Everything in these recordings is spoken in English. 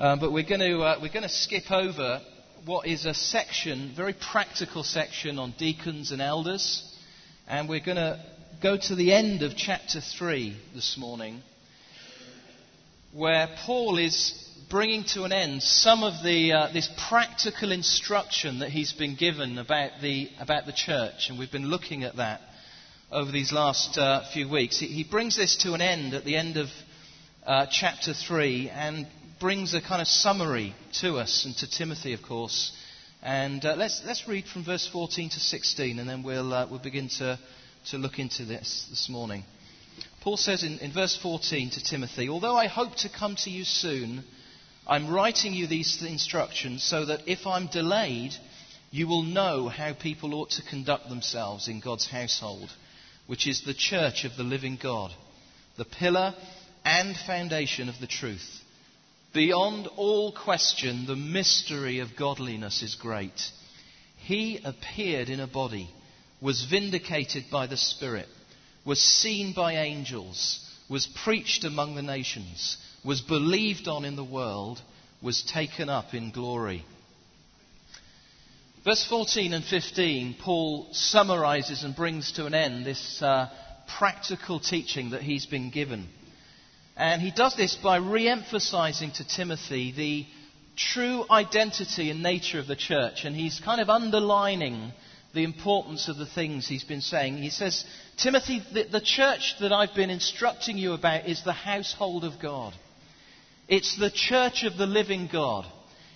Uh, but we're going to uh, we're going to skip over what is a section, very practical section on deacons and elders, and we're going to go to the end of chapter three this morning, where Paul is bringing to an end some of the uh, this practical instruction that he's been given about the about the church, and we've been looking at that over these last uh, few weeks. He, he, brings this to an end at the end of uh, chapter 3 and brings a kind of summary to us and to Timothy, of course. And uh, let's, let's read from verse 14 to 16, and then we'll, uh, we'll begin to, to look into this this morning. Paul says in, in verse 14 to Timothy, Although I hope to come to you soon, I'm writing you these instructions so that if I'm delayed, you will know how people ought to conduct themselves in God's household, which is the church of the living God, the pillar and foundation of the truth. Beyond all question, the mystery of godliness is great. He appeared in a body, was vindicated by the Spirit, was seen by angels, was preached among the nations, was believed on in the world, was taken up in glory. Verse 14 and 15, Paul summarizes and brings to an end this uh, practical teaching that he's been given. And he does this by re emphasizing to Timothy the true identity and nature of the church. And he's kind of underlining the importance of the things he's been saying. He says, Timothy, the, the, church that I've been instructing you about is the household of God. It's the church of the living God.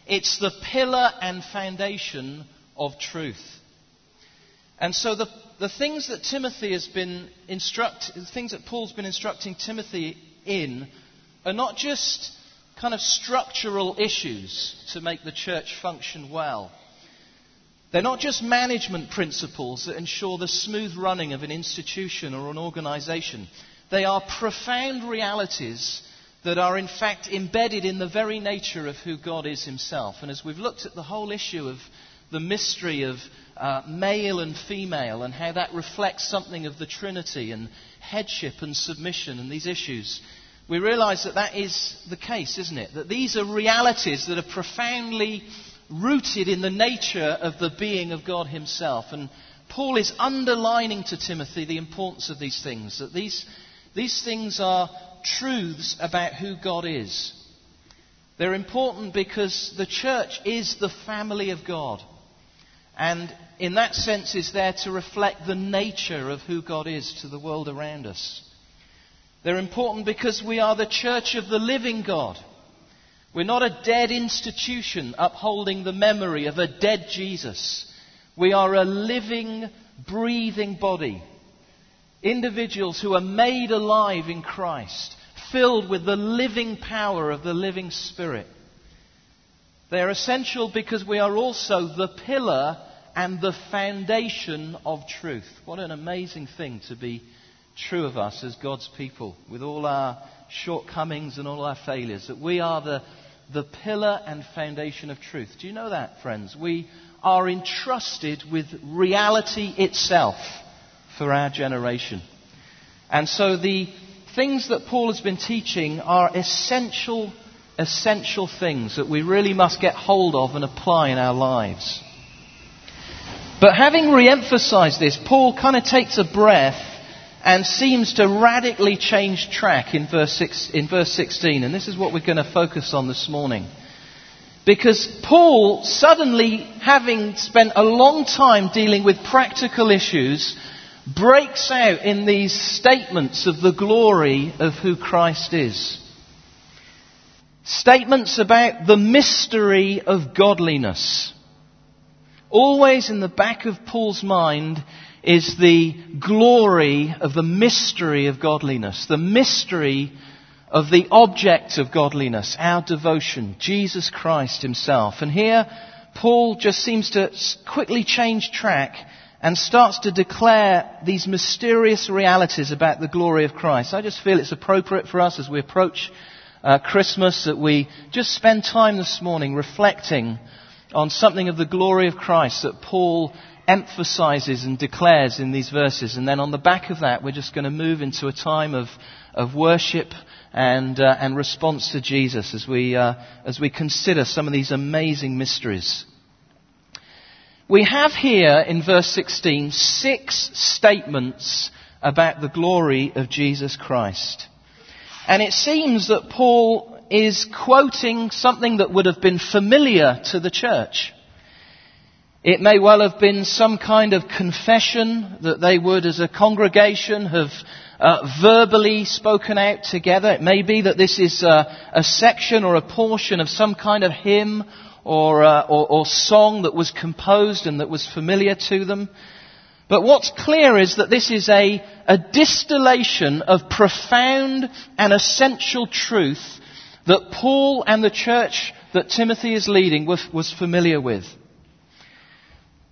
It's the pillar and foundation of truth. And so the, the things that Timothy has been instruct, the things that Paul's been instructing Timothy in are not just kind of structural issues to make the church function well. They're not just management principles that ensure the smooth running of an institution or an organization. They are profound realities that are in fact embedded in the very nature of who God is Himself. And as we've looked at the whole issue of the mystery of uh, male and female and how that reflects something of the Trinity and headship and submission and these issues, we realize that that is the case, isn't it? That these are realities that are profoundly rooted in the nature of the being of God Himself. And Paul is underlining to Timothy the importance of these things, that these, these things are truths about who God is. They're important because the church is the family of God. And in that sense is there to reflect the nature of who God is to the world around us. They're important because we are the church of the living God. We're not a dead institution upholding the memory of a dead Jesus. We are a living, breathing body. Individuals who are made alive in Christ, filled with the living power of the living Spirit. They are essential because we are also the pillar and the foundation of truth. What an amazing thing to be true of us as God's people, with all our shortcomings and all our failures, that we are the, the pillar and foundation of truth. Do you know that, friends? We are entrusted with reality itself for our generation. And so the things that Paul has been teaching are essential, essential things that we really must get hold of and apply in our lives. But having re emphasized this, Paul kind of takes a breath and seems to radically change track in verse, six, in verse 16. And this is what we're going to focus on this morning. Because Paul, suddenly having spent a long time dealing with practical issues, breaks out in these statements of the glory of who Christ is. Statements about the mystery of godliness. Always in the back of Paul's mind is the glory of the mystery of godliness, the mystery of the object of godliness, our devotion, Jesus Christ Himself. And here, Paul just seems to quickly change track and starts to declare these mysterious realities about the glory of Christ. I just feel it's appropriate for us as we approach uh, Christmas that we just spend time this morning reflecting on something of the glory of Christ that Paul emphasizes and declares in these verses. And then on the back of that, we're just going to move into a time of, of worship and, uh, and response to Jesus as we, uh, as we consider some of these amazing mysteries. We have here in verse 16 six statements about the glory of Jesus Christ. And it seems that Paul is quoting something that would have been familiar to the church. It may well have been some kind of confession that they would, as a congregation, have uh, verbally spoken out together. It may be that this is a, a section or a portion of some kind of hymn or, uh, or, or song that was composed and that was familiar to them. But what's clear is that this is a, a distillation of profound and essential truth that Paul and the church that Timothy is leading was, was familiar with.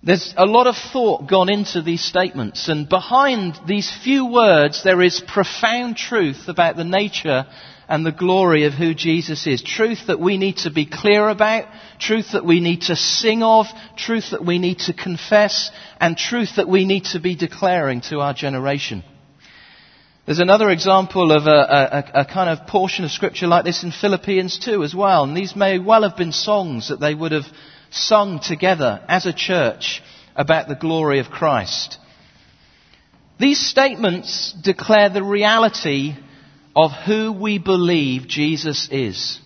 There's a lot of thought gone into these statements, and behind these few words there is profound truth about the nature and the glory of who Jesus is. Truth that we need to be clear about, truth that we need to sing of, truth that we need to confess, and truth that we need to be declaring to our generation. There's another example of a, a, a, kind of portion of scripture like this in Philippians 2 as well. And these may well have been songs that they would have sung together as a church about the glory of Christ. These statements declare the reality of who we believe Jesus is.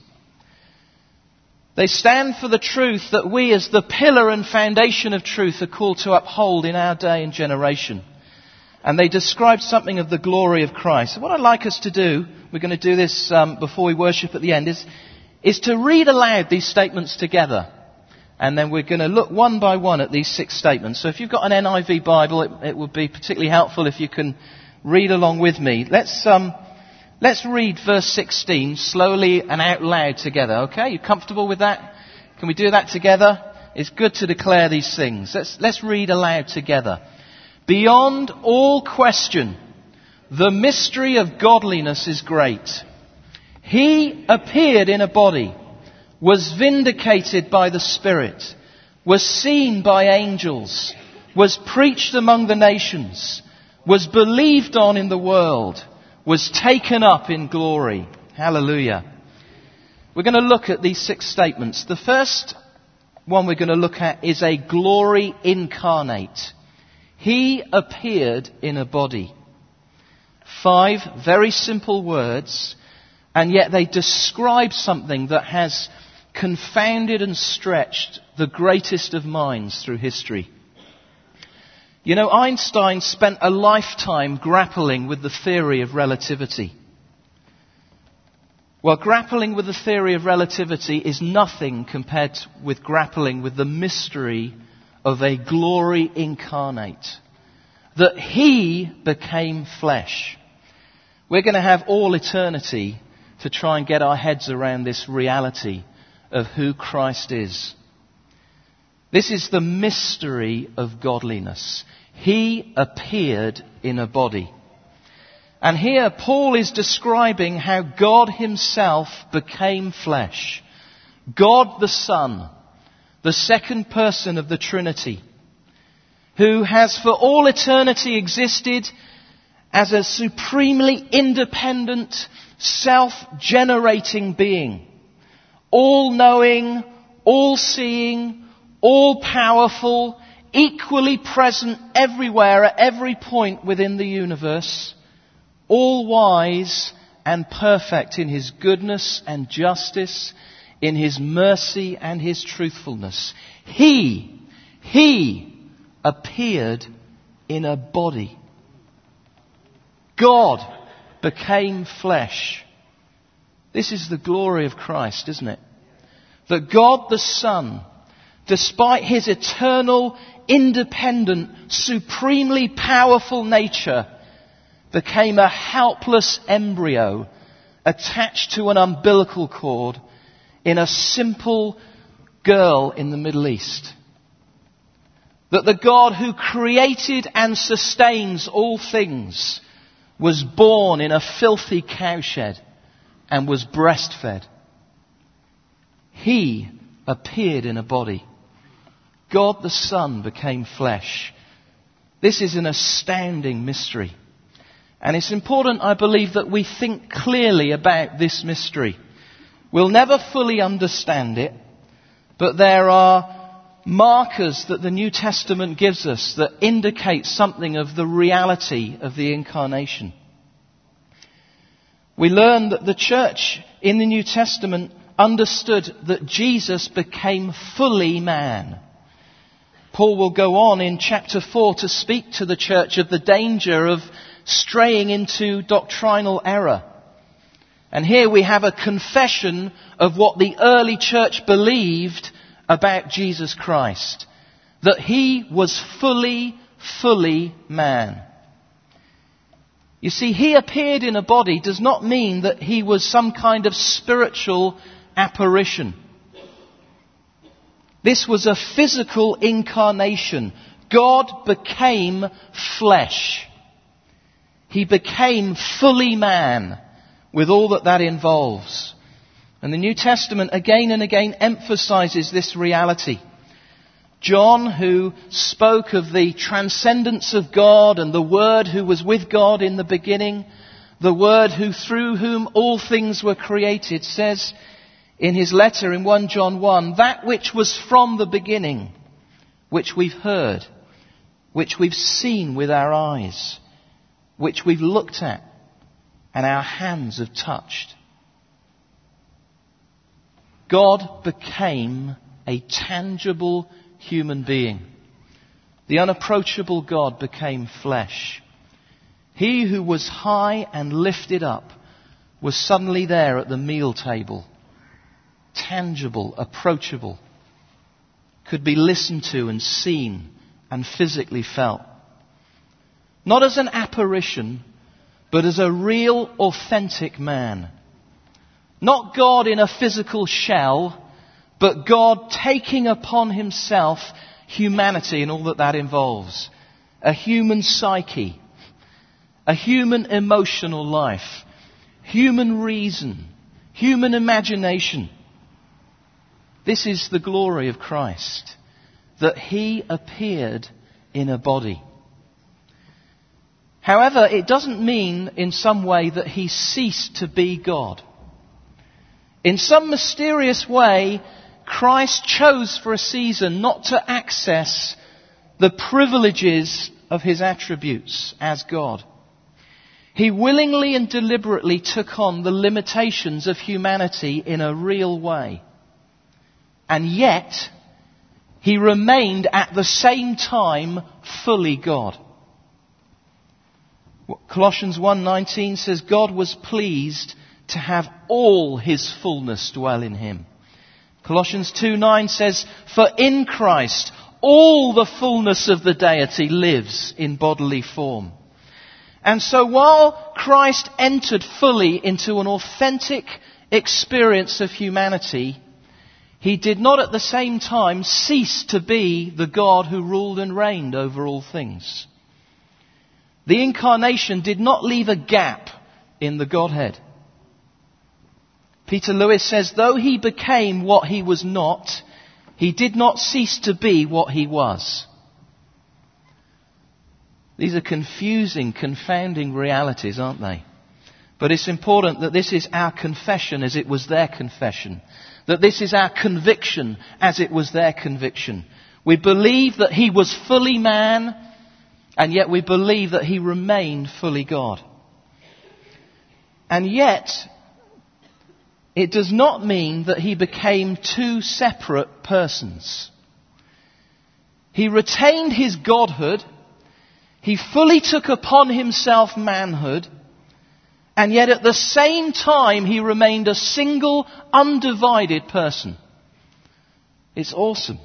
They stand for the truth that we, as the pillar and foundation of truth, are called to uphold in our day and generation. And they describe something of the glory of Christ. What I'd like us to do, we're going to do this um, before we worship at the end, is, is to read aloud these statements together. And then we're going to look one by one at these six statements. So if you've got an NIV Bible, it, it would be particularly helpful if you can read along with me. Let's, um, let's read verse 16 slowly and out loud together, okay? You comfortable with that? Can we do that together? It's good to declare these things. Let's, let's read aloud together. Beyond all question, the mystery of godliness is great. He appeared in a body was vindicated by the Spirit, was seen by angels, was preached among the nations, was believed on in the world, was taken up in glory. Hallelujah. We're going to look at these six statements. The first one we're going to look at is a glory incarnate. He appeared in a body. Five very simple words, and yet they describe something that has confounded and stretched the greatest of minds through history. You know, Einstein spent a lifetime grappling with the theory of relativity. Well, grappling with the theory of relativity is nothing compared with grappling with the mystery of a glory incarnate. That He became flesh. We're going to have all eternity to try and get our heads around this reality of who Christ is. This is the mystery of godliness. He appeared in a body. And here Paul is describing how God himself became flesh. God the Son, the second person of the Trinity, who has for all eternity existed as a supremely independent, self-generating being all knowing, all seeing, all powerful, equally present everywhere at every point within the universe, all wise and perfect in his goodness and justice, in his mercy and his truthfulness. He, he appeared in a body. God became flesh this is the glory of Christ, isn't it? That God the Son, despite his eternal, independent, supremely powerful nature, became a helpless embryo attached to an umbilical cord in a simple girl in the Middle East. That the God who created and sustains all things was born in a filthy cowshed and was breastfed. He appeared in a body. God the Son became flesh. This is an astounding mystery. And it's important, I believe, that we think clearly about this mystery. We'll never fully understand it, but there are markers that the New Testament gives us that indicate something of the reality of the incarnation. We learn that the church in the New Testament understood that Jesus became fully man. Paul will go on in chapter 4 to speak to the church of the danger of straying into doctrinal error. And here we have a confession of what the early church believed about Jesus Christ. That he was fully, fully man. You see, he appeared in a body does not mean that he was some kind of spiritual apparition. This was a physical incarnation. God became flesh. He became fully man with all that that involves. And the New Testament again and again emphasizes this reality. John, who spoke of the transcendence of God and the Word who was with God in the beginning, the Word who through whom all things were created, says in his letter in 1 John 1, that which was from the beginning, which we've heard, which we've seen with our eyes, which we've looked at and our hands have touched. God became a tangible human being. The unapproachable God became flesh. He who was high and lifted up was suddenly there at the meal table. Tangible, approachable. Could be listened to and seen and physically felt. Not as an apparition, but as a real, authentic man. Not God in a physical shell, but God taking upon himself humanity and all that that involves. A human psyche, a human emotional life, human reason, human imagination. This is the glory of Christ, that he appeared in a body. However, it doesn't mean in some way that he ceased to be God. In some mysterious way, Christ chose for a season not to access the privileges of his attributes as God. He willingly and deliberately took on the limitations of humanity in a real way. And yet, he remained at the same time fully God. Colossians 1:19 says God was pleased to have all his fullness dwell in him. Colossians 2:9 says for in Christ all the fullness of the deity lives in bodily form. And so while Christ entered fully into an authentic experience of humanity, he did not at the same time cease to be the God who ruled and reigned over all things. The incarnation did not leave a gap in the Godhead. Peter Lewis says, though he became what he was not, he did not cease to be what he was. These are confusing, confounding realities, aren't they? But it's important that this is our confession as it was their confession. That this is our conviction as it was their conviction. We believe that he was fully man and yet we believe that he remained fully God. And yet, it does not mean that he became two separate persons. He retained his godhood, he fully took upon himself manhood, and yet at the same time he remained a single, undivided person. It's awesome.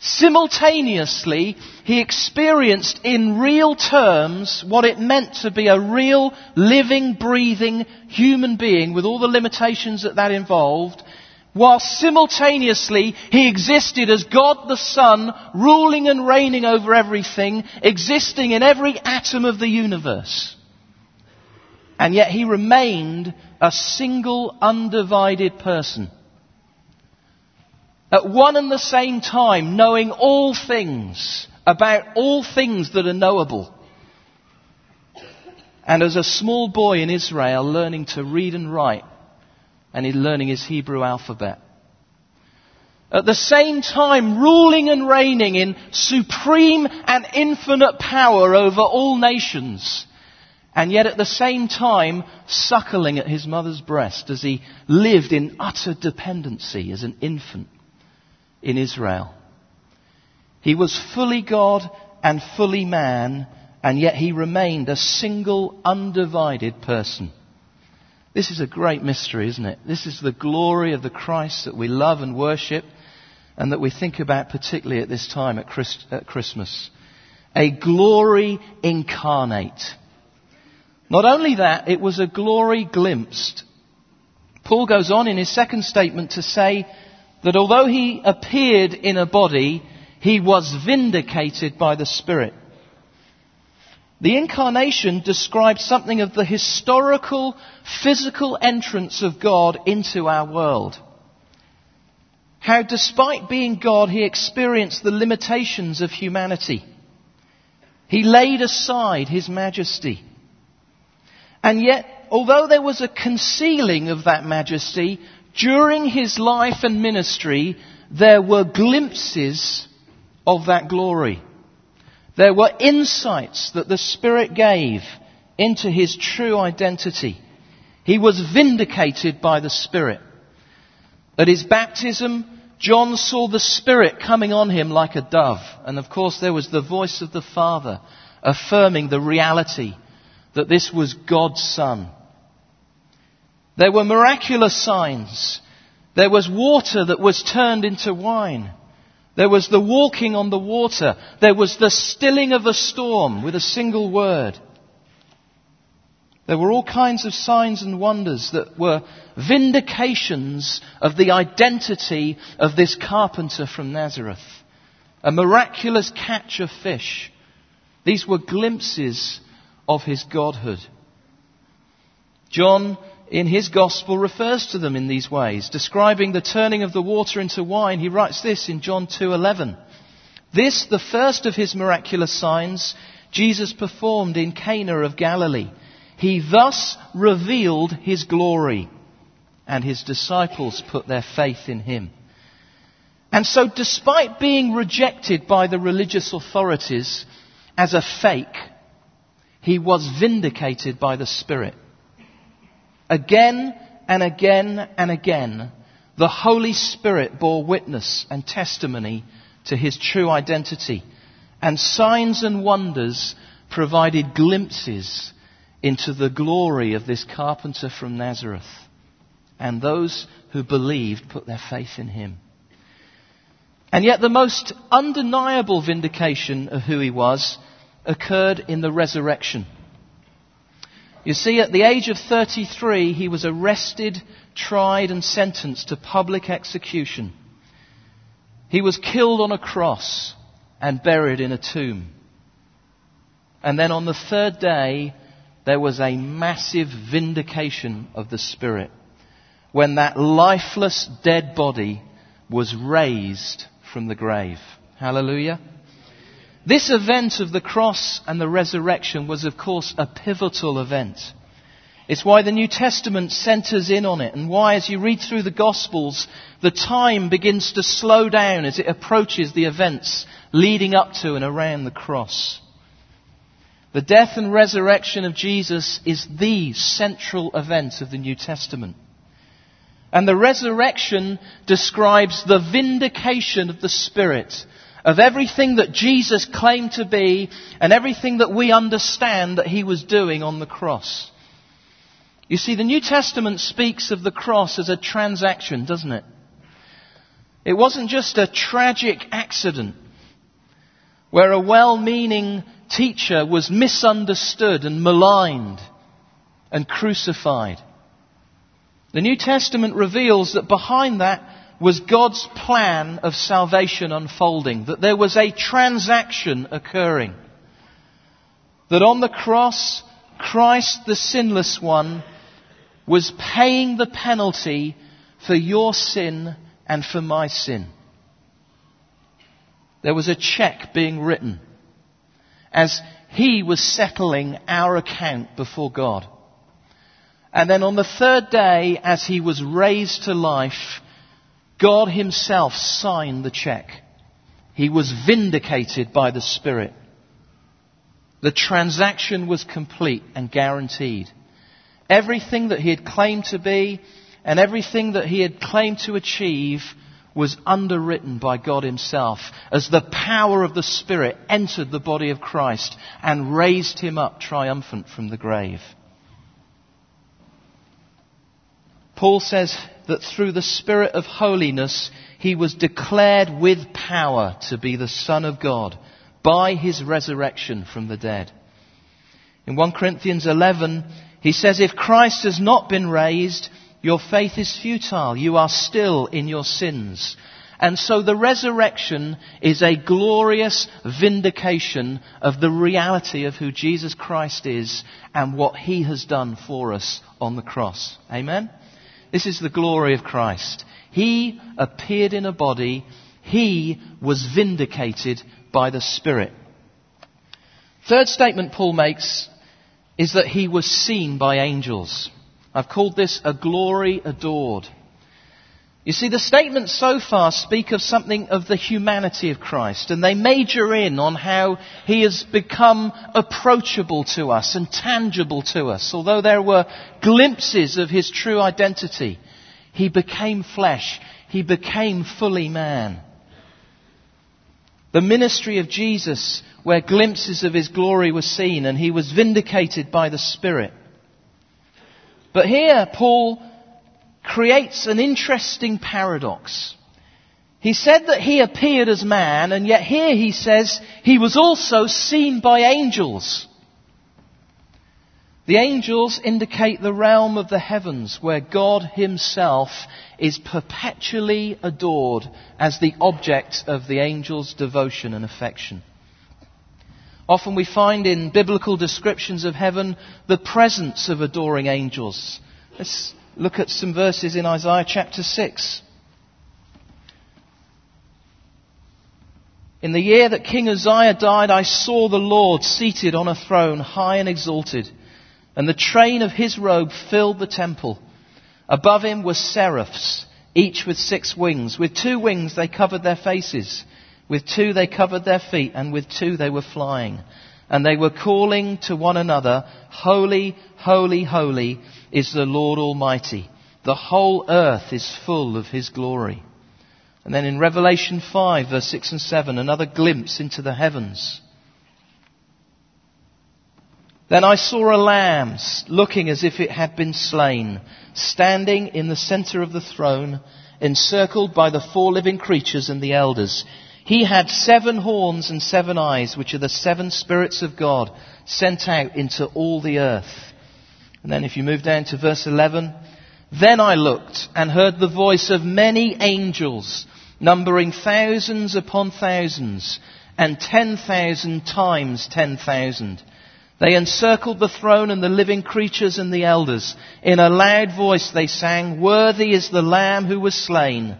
Simultaneously, he experienced in real terms what it meant to be a real, living, breathing human being with all the limitations that that involved, while simultaneously he existed as God the Son, ruling and reigning over everything, existing in every atom of the universe. And yet he remained a single, undivided person at one and the same time knowing all things about all things that are knowable. and as a small boy in Israel learning to read and write and learning his Hebrew alphabet. At the same time, ruling and reigning in supreme and infinite power over all nations. And yet at the same time, suckling at his mother's breast as he lived in utter dependency as an infant in Israel. He was fully God and fully man, and yet he remained a single, undivided person. This is a great mystery, isn't it? This is the glory of the Christ that we love and worship and that we think about particularly at this time at, Christ, at Christmas. A glory incarnate. Not only that, it was a glory glimpsed. Paul goes on in his second statement to say that although he appeared in a body, he was vindicated by the Spirit. The incarnation describes something of the historical, physical entrance of God into our world. How, despite being God, he experienced the limitations of humanity. He laid aside his majesty. And yet, although there was a concealing of that majesty, during his life and ministry, there were glimpses of that glory. There were insights that the Spirit gave into his true identity. He was vindicated by the Spirit. At his baptism, John saw the Spirit coming on him like a dove. And of course, there was the voice of the Father affirming the reality that this was God's Son. There were miraculous signs. There was water that was turned into wine. There was the walking on the water. There was the stilling of a storm with a single word. There were all kinds of signs and wonders that were vindications of the identity of this carpenter from Nazareth. A miraculous catch of fish. These were glimpses of his godhood. John in his gospel refers to them in these ways, describing the turning of the water into wine. He writes this in John 2:11. This, the first of his miraculous signs, Jesus performed in Cana of Galilee. He thus revealed his glory, and his disciples put their faith in him. And so, despite being rejected by the religious authorities as a fake, he was vindicated by the Spirit. Again and again and again, the Holy Spirit bore witness and testimony to his true identity, and signs and wonders provided glimpses into the glory of this carpenter from Nazareth. And those who believed put their faith in him. And yet, the most undeniable vindication of who he was occurred in the resurrection. You see, at the age of 33, he was arrested, tried, and sentenced to public execution. He was killed on a cross and buried in a tomb. And then on the third day, there was a massive vindication of the Spirit when that lifeless dead body was raised from the grave. Hallelujah. This event of the cross and the resurrection was, of course, a pivotal event. It's why the New Testament centers in on it, and why, as you read through the Gospels, the time begins to slow down as it approaches the events leading up to and around the cross. The death and resurrection of Jesus is the central event of the New Testament. And the resurrection describes the vindication of the Spirit of everything that Jesus claimed to be and everything that we understand that he was doing on the cross. You see, the New Testament speaks of the cross as a transaction, doesn't it? It wasn't just a tragic accident where a well-meaning teacher was misunderstood and maligned and crucified. The New Testament reveals that behind that was God's plan of salvation unfolding, that there was a transaction occurring. That on the cross, Christ, the sinless one, was paying the penalty for your sin and for my sin. There was a check being written as he was settling our account before God. And then on the third day, as he was raised to life, God himself signed the check. He was vindicated by the Spirit. The transaction was complete and guaranteed. Everything that he had claimed to be and everything that he had claimed to achieve was underwritten by God himself as the power of the Spirit entered the body of Christ and raised him up triumphant from the grave. Paul says that through the Spirit of holiness, he was declared with power to be the Son of God by his resurrection from the dead. In 1 Corinthians 11, he says, If Christ has not been raised, your faith is futile. You are still in your sins. And so the resurrection is a glorious vindication of the reality of who Jesus Christ is and what he has done for us on the cross. Amen? This is the glory of Christ. He appeared in a body. He was vindicated by the Spirit. Third statement Paul makes is that he was seen by angels. I've called this a glory adored. You see, the statements so far speak of something of the humanity of Christ, and they major in on how he has become approachable to us and tangible to us. Although there were glimpses of his true identity, he became flesh, he became fully man. The ministry of Jesus, where glimpses of his glory were seen, and he was vindicated by the Spirit. But here, Paul creates an interesting paradox. He said that he appeared as man, and yet here he says he was also seen by angels. The angels indicate the realm of the heavens where God himself is perpetually adored as the object of the angels' devotion and affection. Often we find in biblical descriptions of heaven the presence of adoring angels. Look at some verses in Isaiah chapter 6. In the year that King Uzziah died, I saw the Lord seated on a throne, high and exalted, and the train of his robe filled the temple. Above him were seraphs, each with six wings. With two wings they covered their faces. With two they covered their feet, and with two they were flying. And they were calling to one another, Holy, holy, holy is the Lord Almighty. The whole earth is full of His glory. And then in Revelation 5, verse 6 and 7, another glimpse into the heavens. Then I saw a lamb looking as if it had been slain, standing in the center of the throne, encircled by the four living creatures and the elders. He had seven horns and seven eyes, which are the seven spirits of God sent out into all the earth. And then if you move down to verse 11, then I looked and heard the voice of many angels, numbering thousands upon thousands, and ten thousand times ten thousand. They encircled the throne and the living creatures and the elders. In a loud voice they sang, Worthy is the Lamb who was slain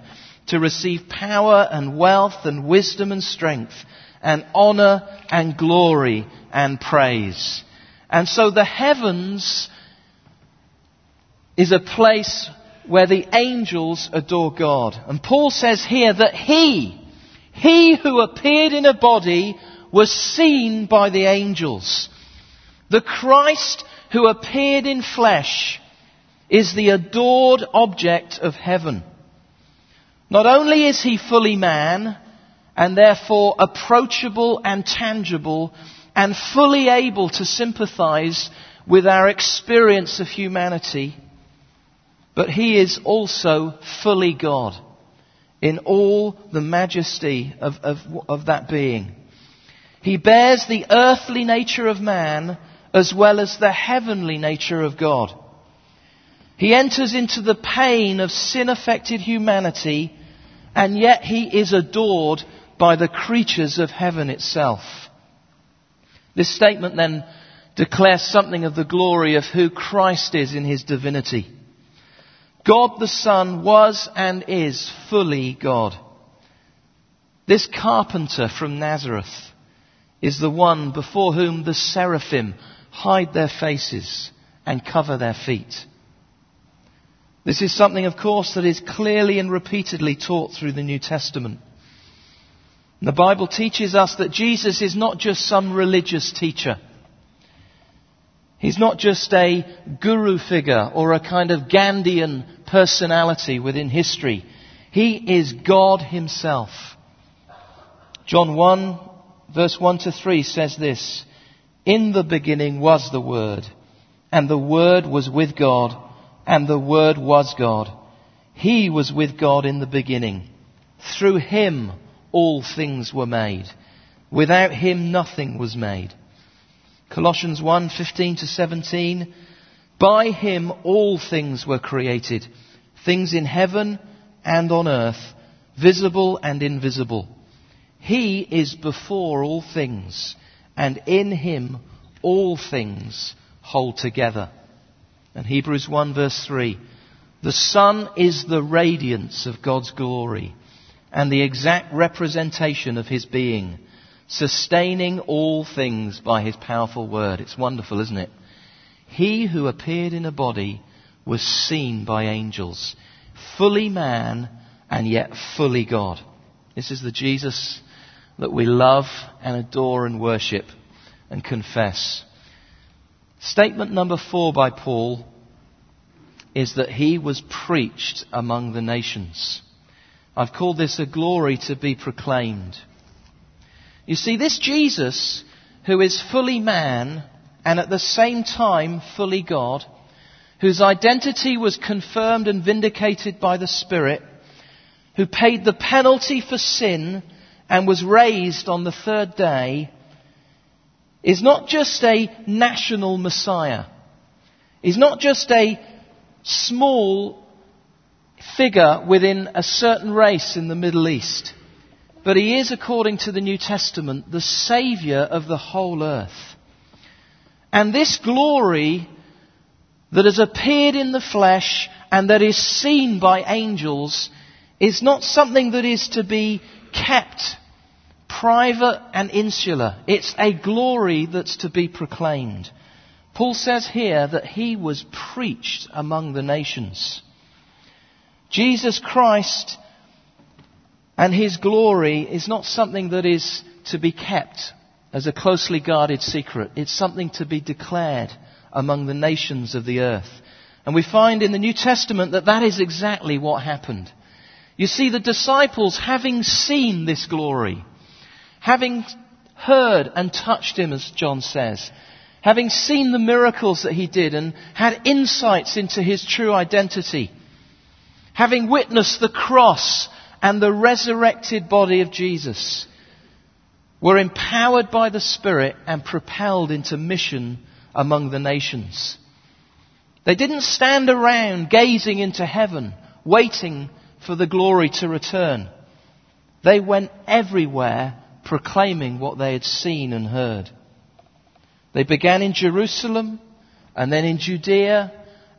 to receive power and wealth and wisdom and strength and honor and glory and praise. And so the heavens is a place where the angels adore God. And Paul says here that he, he who appeared in a body was seen by the angels. The Christ who appeared in flesh is the adored object of heaven. Not only is he fully man, and therefore approachable and tangible, and fully able to sympathize with our experience of humanity, but he is also fully God in all the majesty of, of, of that being. He bears the earthly nature of man as well as the heavenly nature of God. He enters into the pain of sin affected humanity, and yet he is adored by the creatures of heaven itself. This statement then declares something of the glory of who Christ is in his divinity. God the Son was and is fully God. This carpenter from Nazareth is the one before whom the seraphim hide their faces and cover their feet. This is something, of course, that is clearly and repeatedly taught through the New Testament. The Bible teaches us that Jesus is not just some religious teacher. He's not just a guru figure or a kind of Gandhian personality within history. He is God Himself. John 1 verse 1 to 3 says this, In the beginning was the Word, and the Word was with God, and the Word was God. He was with God in the beginning. Through Him all things were made. Without Him nothing was made. Colossians 1, 15 to 17. By Him all things were created. Things in heaven and on earth, visible and invisible. He is before all things, and in Him all things hold together. And Hebrews 1 verse 3. The Son is the radiance of God's glory and the exact representation of His being sustaining all things by his powerful word. It's wonderful, isn't it? He who appeared in a body was seen by angels, fully man and yet fully God. This is the Jesus that we love and adore and worship and confess. Statement number four by Paul is that he was preached among the nations. I've called this a glory to be proclaimed. You see, this Jesus, who is fully man and at the same time fully God, whose identity was confirmed and vindicated by the Spirit, who paid the penalty for sin and was raised on the third day, is not just a national Messiah. He's not just a small figure within a certain race in the Middle East. But he is, according to the New Testament, the Saviour of the whole earth. And this glory that has appeared in the flesh and that is seen by angels is not something that is to be kept private and insular. It's a glory that's to be proclaimed. Paul says here that he was preached among the nations. Jesus Christ and his glory is not something that is to be kept as a closely guarded secret. It's something to be declared among the nations of the earth. And we find in the New Testament that that is exactly what happened. You see, the disciples, having seen this glory, having heard and touched him, as John says, having seen the miracles that he did and had insights into his true identity, having witnessed the cross and the resurrected body of Jesus were empowered by the Spirit and propelled into mission among the nations. They didn't stand around gazing into heaven, waiting for the glory to return. They went everywhere proclaiming what they had seen and heard. They began in Jerusalem, and then in Judea,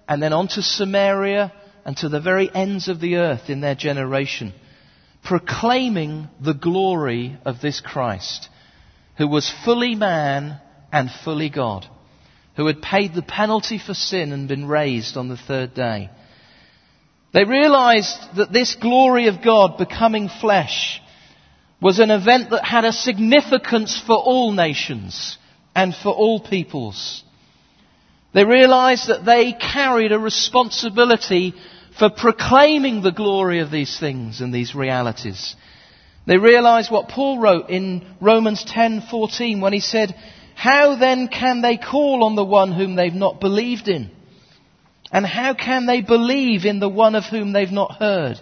and then on to Samaria, and to the very ends of the earth in their generation proclaiming the glory of this Christ, who was fully man and fully God, who had paid the penalty for sin and been raised on the third day. They realized that this glory of God becoming flesh was an event that had a significance for all nations and for all peoples. They realized that they carried a responsibility for proclaiming the glory of these things and these realities. They realize what Paul wrote in Romans 10:14 when he said, "How then can they call on the one whom they've not believed in? And how can they believe in the one of whom they've not heard?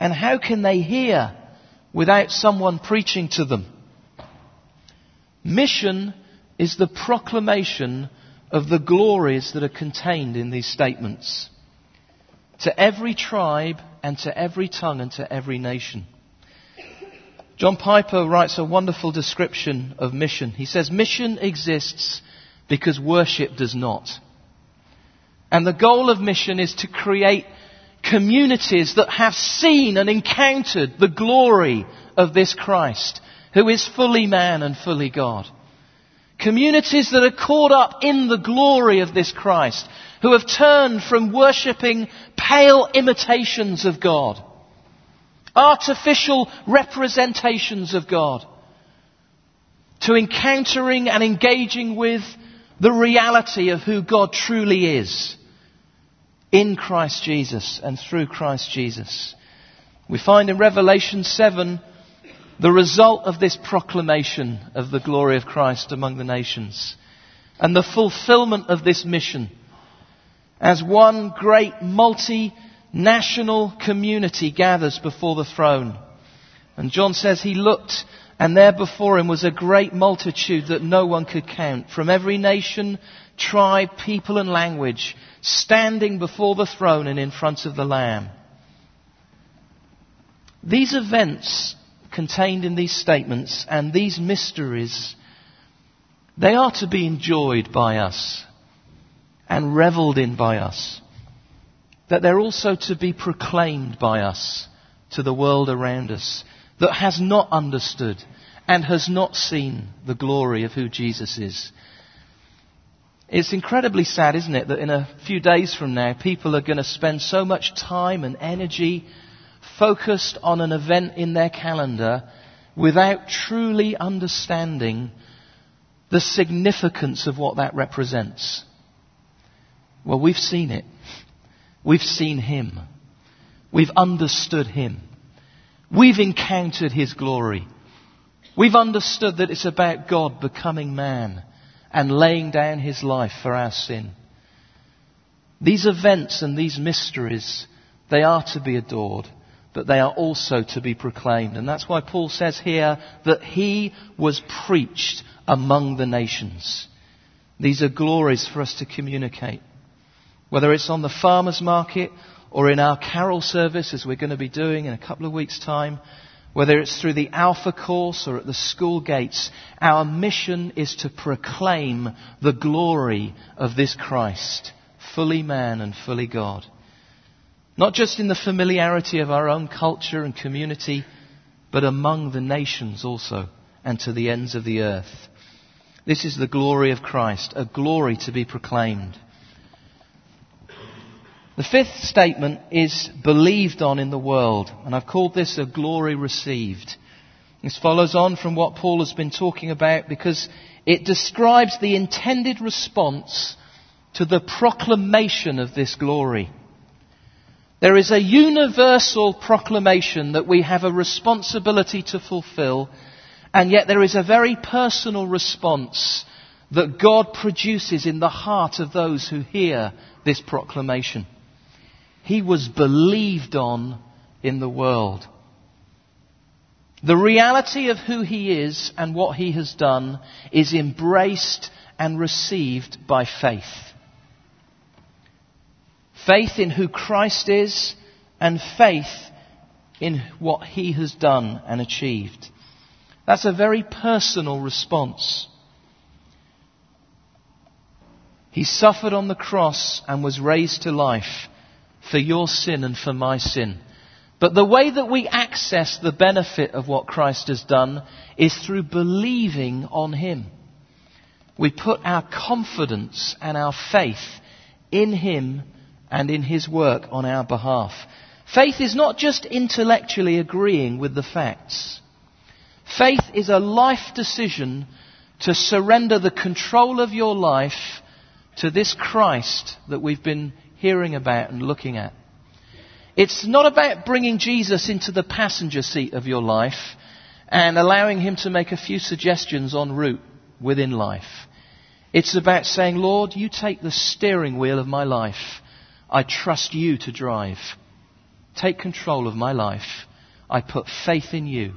And how can they hear without someone preaching to them?" Mission is the proclamation of the glories that are contained in these statements to every tribe and to every tongue and to every nation. John Piper writes a wonderful description of mission. He says, Mission exists because worship does not. And the goal of mission is to create communities that have seen and encountered the glory of this Christ, who is fully man and fully God. Communities that are caught up in the glory of this Christ, who have turned from worshipping pale imitations of God, artificial representations of God, to encountering and engaging with the reality of who God truly is in Christ Jesus and through Christ Jesus. We find in Revelation 7 the result of this proclamation of the glory of Christ among the nations and the fulfillment of this mission as one great multinational community gathers before the throne. And John says he looked and there before him was a great multitude that no one could count from every nation, tribe, people and language standing before the throne and in front of the Lamb. These events contained in these statements and these mysteries, they are to be enjoyed by us and reveled in by us. That they're also to be proclaimed by us to the world around us that has not understood and has not seen the glory of who Jesus is. It's incredibly sad, isn't it, that in a few days from now, people are going to spend so much time and energy focused on an event in their calendar without truly understanding the significance of what that represents. Well, we've seen it. We've seen Him. We've understood Him. We've encountered His glory. We've understood that it's about God becoming man and laying down His life for our sin. These events and these mysteries, they are to be adored but they are also to be proclaimed. And that's why Paul says here that he was preached among the nations. These are glories for us to communicate. Whether it's on the farmer's market or in our carol service, as we're going to be doing in a couple of weeks' time, whether it's through the Alpha course or at the school gates, our mission is to proclaim the glory of this Christ, fully man and fully God. Not just in the familiarity of our own culture and community, but among the nations also, and to the ends of the earth. This is the glory of Christ, a glory to be proclaimed. The fifth statement is believed on in the world, and I've called this a glory received. This follows on from what Paul has been talking about because it describes the intended response to the proclamation of this glory. There is a universal proclamation that we have a responsibility to fulfill, and yet there is a very personal response that God produces in the heart of those who hear this proclamation. He was believed on in the world. The reality of who he is and what he has done is embraced and received by faith. Faith in who Christ is and faith in what he has done and achieved. That's a very personal response. He suffered on the cross and was raised to life for your sin and for my sin. But the way that we access the benefit of what Christ has done is through believing on Him. We put our confidence and our faith in Him and in His work on our behalf. Faith is not just intellectually agreeing with the facts. Faith is a life decision to surrender the control of your life to this Christ that we've been hearing about and looking at. It's not about bringing Jesus into the passenger seat of your life and allowing him to make a few suggestions en route within life. It's about saying, Lord, you take the steering wheel of my life I trust you to drive. Take control of my life. I put faith in you.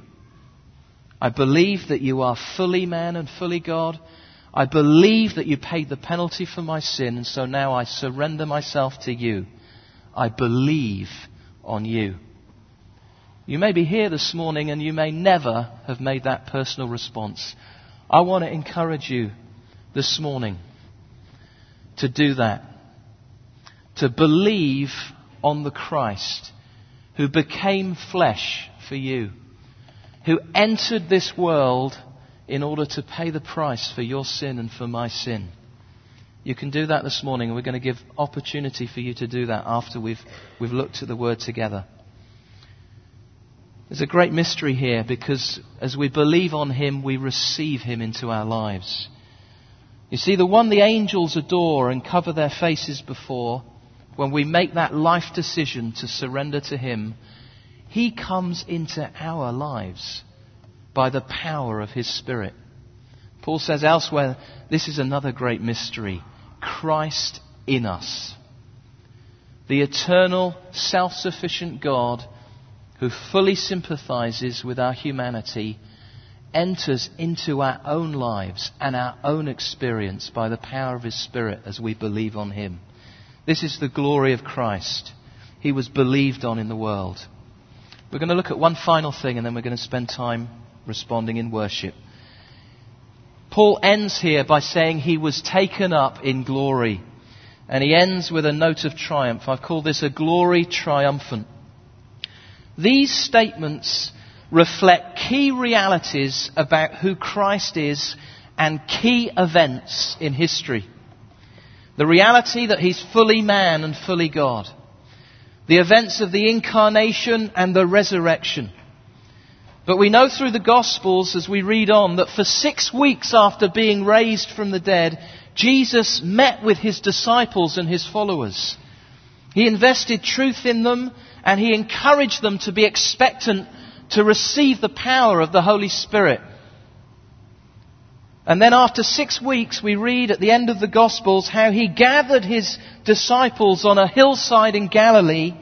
I believe that you are fully man and fully God. I believe that you paid the penalty for my sin, and so now I surrender myself to you. I believe on you. You may be here this morning and you may never have made that personal response. I want to encourage you this morning to do that to believe on the Christ who became flesh for you, who entered this world in order to pay the price for your sin and for my sin. You can do that this morning, we're going to give opportunity for you to do that after we've, we've looked at the Word together. There's a great mystery here because as we believe on Him, we receive Him into our lives. You see, the one the angels adore and cover their faces before, when we make that life decision to surrender to Him, He comes into our lives by the power of His Spirit. Paul says elsewhere, this is another great mystery. Christ in us. The eternal, self-sufficient God who fully sympathizes with our humanity enters into our own lives and our own experience by the power of His Spirit as we believe on Him. This is the glory of Christ. He was believed on in the world. We're going to look at one final thing and then we're going to spend time responding in worship. Paul ends here by saying he was taken up in glory. And he ends with a note of triumph. I've called this a glory triumphant. These statements reflect key realities about who Christ is and key events in history. The reality that he's fully man and fully God. The events of the incarnation and the resurrection. But we know through the Gospels as we read on that for six weeks after being raised from the dead, Jesus met with his disciples and his followers. He invested truth in them and he encouraged them to be expectant to receive the power of the Holy Spirit. And then after six weeks, we read at the end of the Gospels how he gathered his disciples on a hillside in Galilee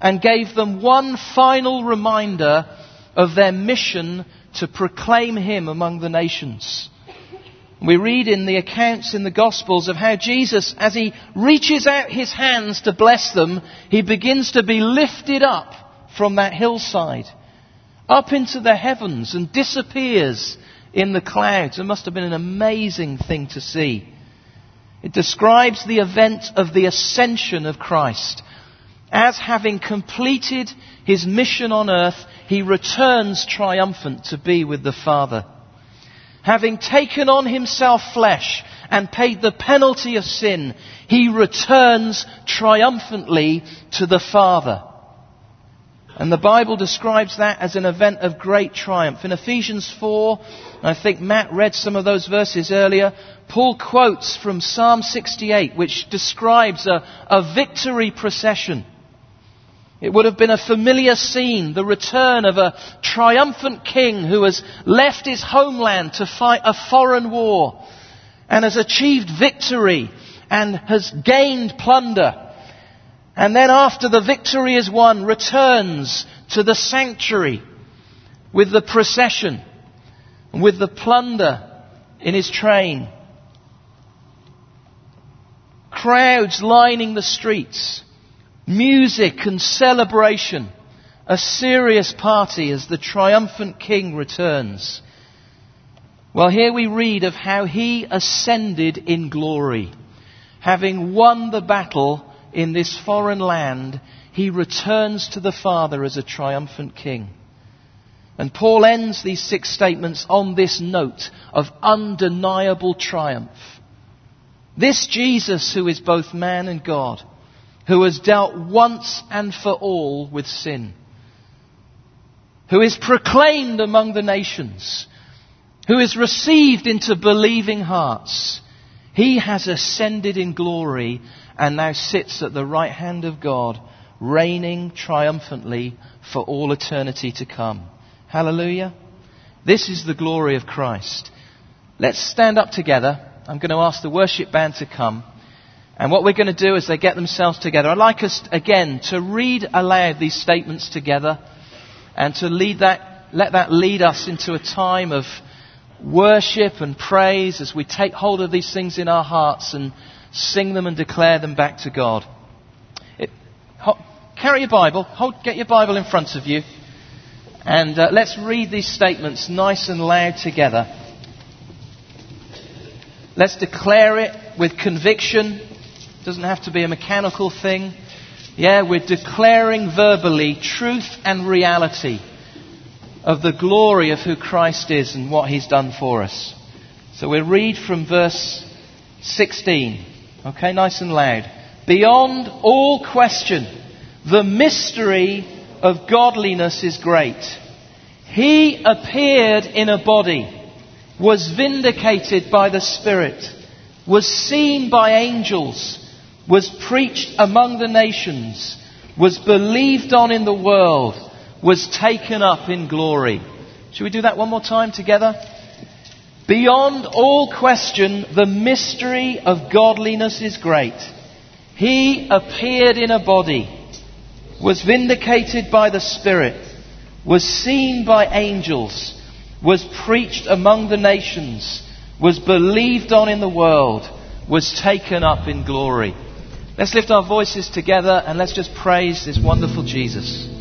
and gave them one final reminder of their mission to proclaim him among the nations. We read in the accounts in the Gospels of how Jesus, as he reaches out his hands to bless them, he begins to be lifted up from that hillside, up into the heavens and disappears in the clouds. It must have been an amazing thing to see. It describes the event of the ascension of Christ. As having completed his mission on earth, he returns triumphant to be with the Father having taken on himself flesh and paid the penalty of sin, he returns triumphantly to the Father. And the Bible describes that as an event of great triumph. In Ephesians 4, I think Matt read some of those verses earlier, Paul quotes from Psalm 68, which describes a, a victory procession. It would have been a familiar scene, the return of a triumphant king who has left his homeland to fight a foreign war and has achieved victory and has gained plunder. And then after the victory is won, returns to the sanctuary with the procession, with the plunder in his train. Crowds lining the streets music and celebration, a serious party as the triumphant king returns. Well, here we read of how he ascended in glory. Having won the battle in this foreign land, he returns to the Father as a triumphant king. And Paul ends these six statements on this note of undeniable triumph. This Jesus, who is both man and God, who has dealt once and for all with sin, who is proclaimed among the nations, who is received into believing hearts. He has ascended in glory and now sits at the right hand of God, reigning triumphantly for all eternity to come. Hallelujah. This is the glory of Christ. Let's stand up together. I'm going to ask the worship band to come. And what we're going to do as they get themselves together, I'd like us again to read aloud these statements together and to lead that, let that lead us into a time of worship and praise as we take hold of these things in our hearts and sing them and declare them back to God. It, ho, carry your Bible, hold, get your Bible in front of you, and uh, let's read these statements nice and loud together. Let's declare it with conviction It doesn't have to be a mechanical thing. Yeah, we're declaring verbally truth and reality of the glory of who Christ is and what he's done for us. So we'll read from verse 16. Okay, nice and loud. Beyond all question, the mystery of godliness is great. He appeared in a body, was vindicated by the Spirit, was seen by angels, was preached among the nations, was believed on in the world, was taken up in glory. Should we do that one more time together? Beyond all question, the mystery of godliness is great. He appeared in a body, was vindicated by the Spirit, was seen by angels, was preached among the nations, was believed on in the world, was taken up in glory. Let's lift our voices together and let's just praise this wonderful Jesus.